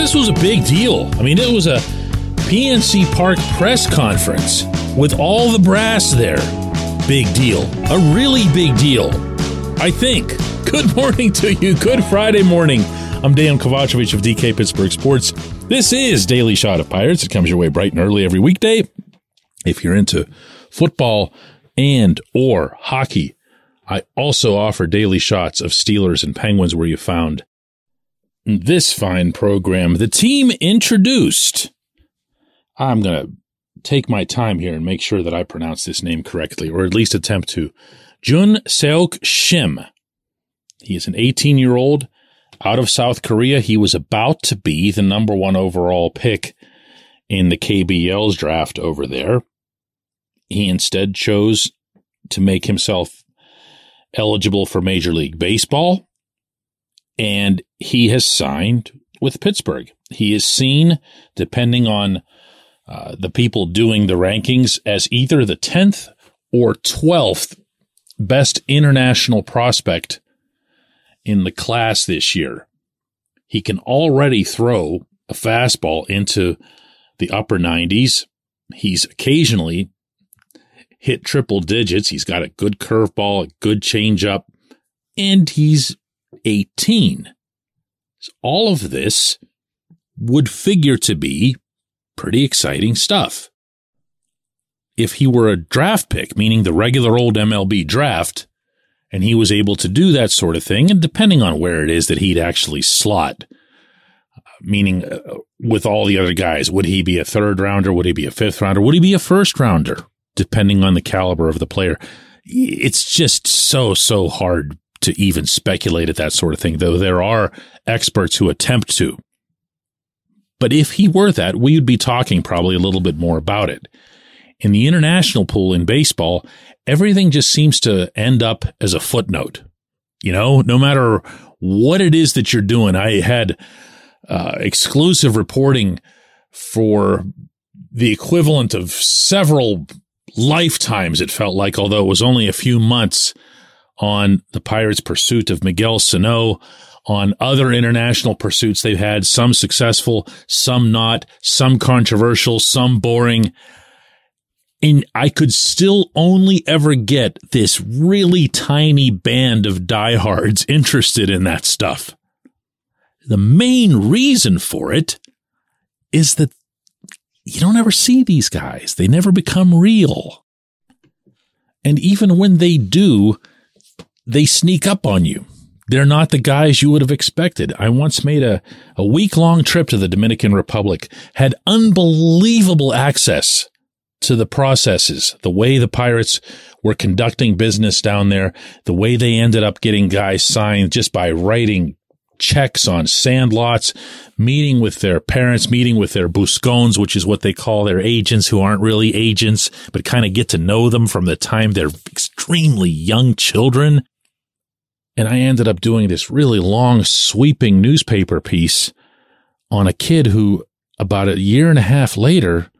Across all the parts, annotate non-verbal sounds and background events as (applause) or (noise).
this was a big deal. I mean, it was a PNC Park press conference with all the brass there. Big deal. A really big deal. I think. Good (laughs) morning to you. Good Friday morning. I'm Dejan Kovacevic of DK Pittsburgh Sports. This is Daily Shot of Pirates. It comes your way bright and early every weekday. If you're into football and or hockey, I also offer daily shots of Steelers and Penguins where you found this fine program. The team introduced. I'm going to take my time here and make sure that I pronounce this name correctly, or at least attempt to. Jun Seok Shim. He is an 18 year old out of South Korea. He was about to be the number one overall pick in the KBO's draft over there. He instead chose to make himself eligible for Major League Baseball, and he has signed with Pittsburgh. He is seen, depending on uh, the people doing the rankings, as either the 10th or 12th best international prospect in the class this year. He can already throw a fastball into the upper 90s. He's occasionally hit triple digits. He's got a good curveball, a good changeup, and he's 18. So all of this would figure to be pretty exciting stuff. If he were a draft pick, meaning the regular old MLB draft, and he was able to do that sort of thing, and depending on where it is that he'd actually slot, meaning uh, with all the other guys, would he be a third rounder? Would he be a fifth rounder? Would he be a first rounder? depending on the caliber of the player. It's just so, so hard to even speculate at that sort of thing, though there are experts who attempt to. But if he were that, we would be talking probably a little bit more about it. In the international pool in baseball, everything just seems to end up as a footnote. You know, no matter what it is that you're doing, I had uh, exclusive reporting for the equivalent of several lifetimes, it felt like, although it was only a few months on the Pirates' pursuit of Miguel Sano, on other international pursuits they've had, some successful, some not, some controversial, some boring. And I could still only ever get this really tiny band of diehards (laughs) interested in that stuff. The main reason for it is that you don't ever see these guys. They never become real. And even when they do, they sneak up on you. They're not the guys you would have expected. I once made a, a week long trip to the Dominican Republic, had unbelievable access to the processes, the way the Pirates were conducting business down there, the way they ended up getting guys signed just by writing checks on sandlots, meeting with their parents, meeting with their buscones, which is what they call their agents who aren't really agents, but kind of get to know them from the time they're extremely young children. And I ended up doing this really long, sweeping newspaper piece on a kid who about a year and a half later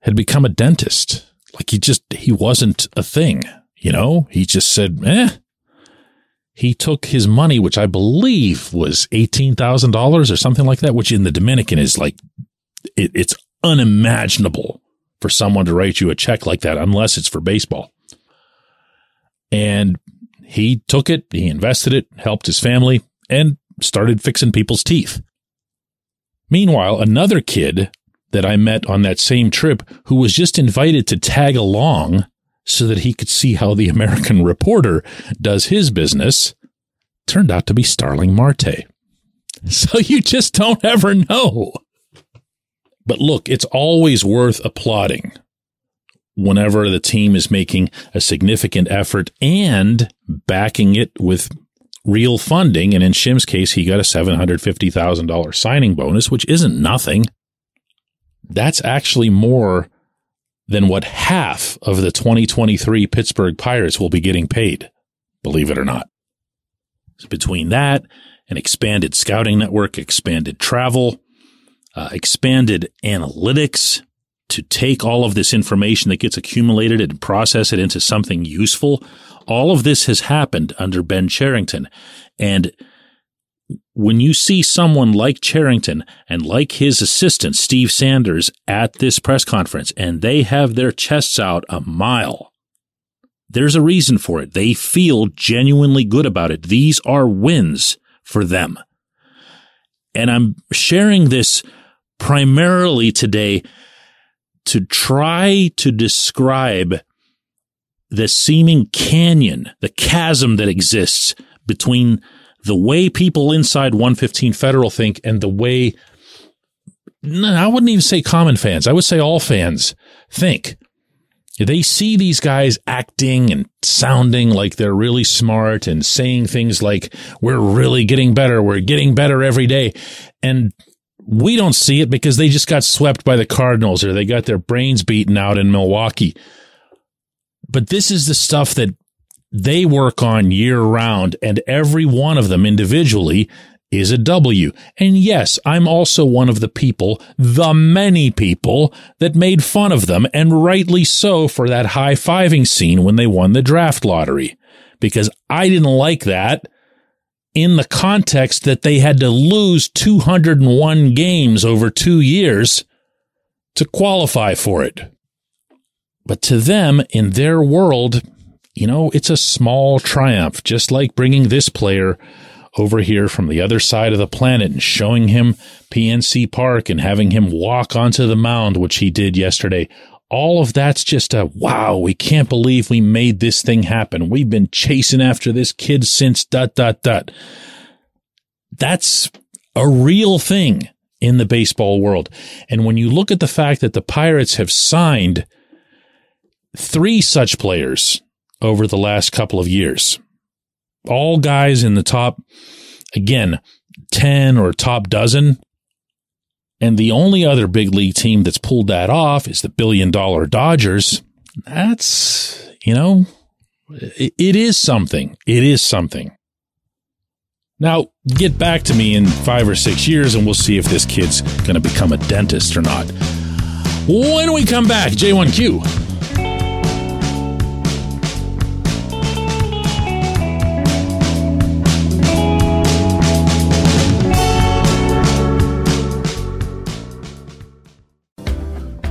had become a dentist. Like he just, he wasn't a thing, you know? He just said, eh, he took his money, which I believe was $18,000 or something like that, which in the Dominican is like, it, it's unimaginable for someone to write you a check like that unless it's for baseball. And he took it, he invested it, helped his family, and started fixing people's teeth. Meanwhile, another kid that I met on that same trip who was just invited to tag along so that he could see how the (laughs) American reporter does his business turned out to be Starling Marte. (laughs) So you just don't ever know. But look, it's always worth applauding whenever the team is making a significant effort and backing it with real funding. And in Shim's case, he got a $750,000 signing bonus, which isn't nothing. That's actually more than what half of the 2023 Pittsburgh Pirates will be getting paid, believe it or not. So between that, an expanded scouting network, expanded travel, uh, expanded analytics to take all of this information that gets accumulated and process it into something useful. All of this has happened under Ben Cherington. And when you see someone like Charrington and like his assistant, Steve Sanders, at this press conference, and they have their chests out a mile, there's a reason for it. They feel genuinely good about it. These are wins for them. And I'm sharing this primarily today to try to describe the seeming canyon, the chasm that exists between the way people inside 115 Federal think and the way, no, I wouldn't even say common fans. I would say all fans think. They see these guys acting and sounding like they're really smart and saying things like, we're really getting better. We're getting better every day. And we don't see it because they just got swept by the Cardinals or they got their brains beaten out in Milwaukee. But this is the stuff that they work on year round and every one of them individually is a W. And yes, I'm also one of the people, the many people that made fun of them and rightly so for that high fiving scene when they won the draft lottery because I didn't like that in the context that they had to lose 201 games over two years to qualify for it. But to them, in their world, you know, it's a small triumph, just like bringing this player over here from the other side of the planet and showing him PNC Park and having him walk onto the mound, which he did yesterday. All of that's just a wow, we can't believe we made this thing happen. We've been chasing after this kid since dot, dot, dot. That's a real thing in the baseball world. And when you look at the fact that the Pirates have signed three such players over the last couple of years. All guys in the top, again, 10 or top dozen. And the only other big league team that's pulled that off is the billion dollar Dodgers. That's, you know, it, it is something. It is something. Now, get back to me in five or six years and we'll see if this kid's going to become a dentist or not. When we come back, J1Q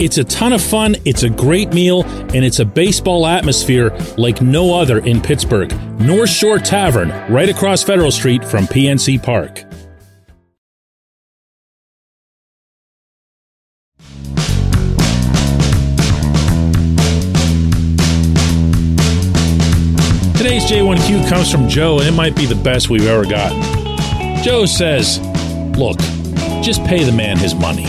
It's a ton of fun, it's a great meal, and it's a baseball atmosphere like no other in Pittsburgh. North Shore Tavern, right across Federal Street from PNC Park. Today's J1Q comes from Joe, and it might be the best we've ever gotten. Joe says, Look, just pay the man his money.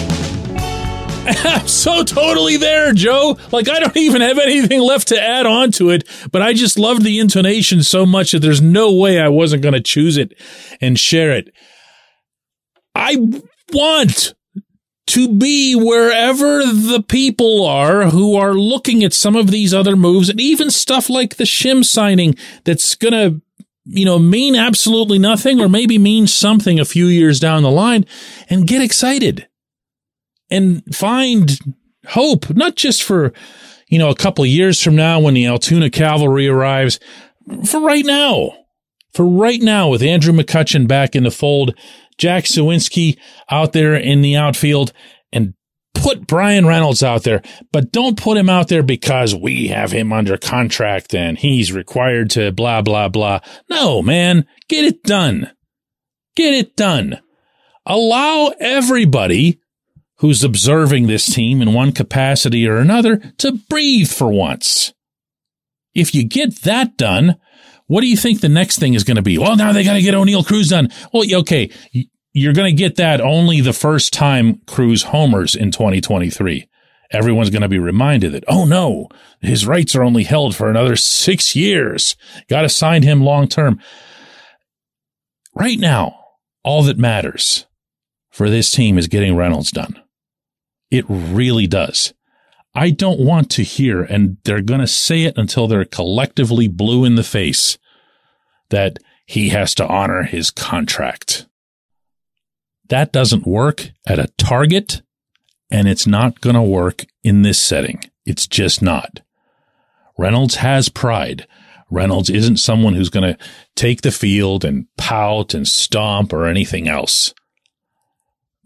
I'm (laughs) so totally there, Joe. Like, I don't even have anything left to add on to it, but I just loved the intonation so much that there's no way I wasn't going to choose it and share it. I want to be wherever the people are who are looking at some of these other moves and even stuff like the Shim signing that's going to you know, mean absolutely nothing or maybe mean something a few years down the line and get excited and find hope, not just for, you know, a couple years from now when the Altoona cavalry arrives, for right now. For right now, with Andrew McCutchen back in the fold, Jack Suwinski out there in the outfield, and put Bryan Reynolds out there, but don't put him out there because we have him under contract and he's required to blah, blah, blah. No, man, get it done. Get it done. Allow everybody who's observing this team in one capacity or another to breathe for once. If you get that done, what do you think the next thing is going to be? Well, now they got to get Oneil Cruz done. Well, okay, you're going to get that only the first time Cruz homers in 2023. Everyone's going to be reminded that, oh no, his rights are only held for another six years. Got to sign him long term. Right now, all that matters for this team is getting Reynolds done. It really does. I don't want to hear, and they're going to say it until they're collectively blue in the face, that he has to honor his contract. That doesn't work at a target, and it's not going to work in this setting. It's just not. Reynolds has pride. Reynolds isn't someone who's going to take the field and pout and stomp or anything else.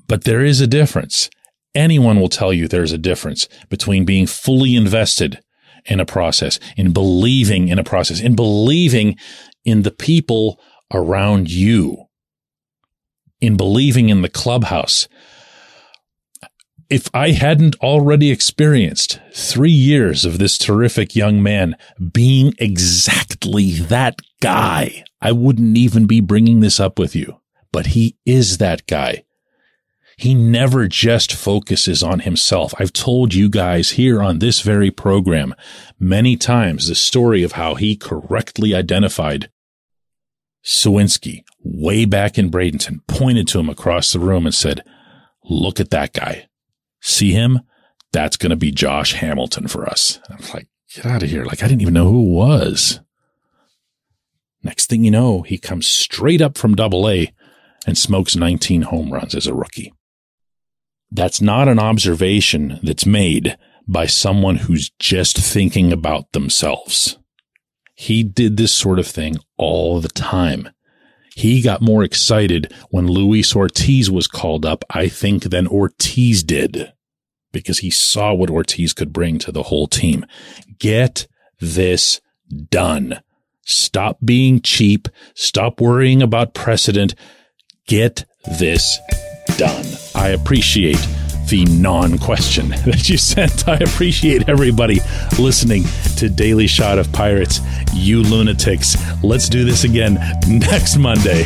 But there is a difference. Anyone will tell you there's a difference between being fully invested in a process, in believing in a process, in believing in the people around you, in believing in the clubhouse. If I hadn't already experienced three years of this terrific young man being exactly that guy, I wouldn't even be bringing this up with you. But he is that guy. He never just focuses on himself. I've told you guys here on this very program many times the story of how he correctly identified Suwinski way back in Bradenton, pointed to him across the room and said, look at that guy. See him? That's going to be Josh Hamilton for us. I'm like, get out of here. Like, I didn't even know who it was. Next thing you know, he comes straight up from double A and smokes 19 home runs as a rookie. That's not an observation that's made by someone who's just thinking about themselves. He did this sort of thing all the time. He got more excited when Luis Ortiz was called up, I think, than Ortiz did because he saw what Ortiz could bring to the whole team. Get this done. Stop being cheap. Stop worrying about precedent. Get this done. I appreciate the non question (laughs) that you sent. I appreciate everybody listening to Daily Shot of Pirates. You lunatics. Let's do this again (laughs) next Monday.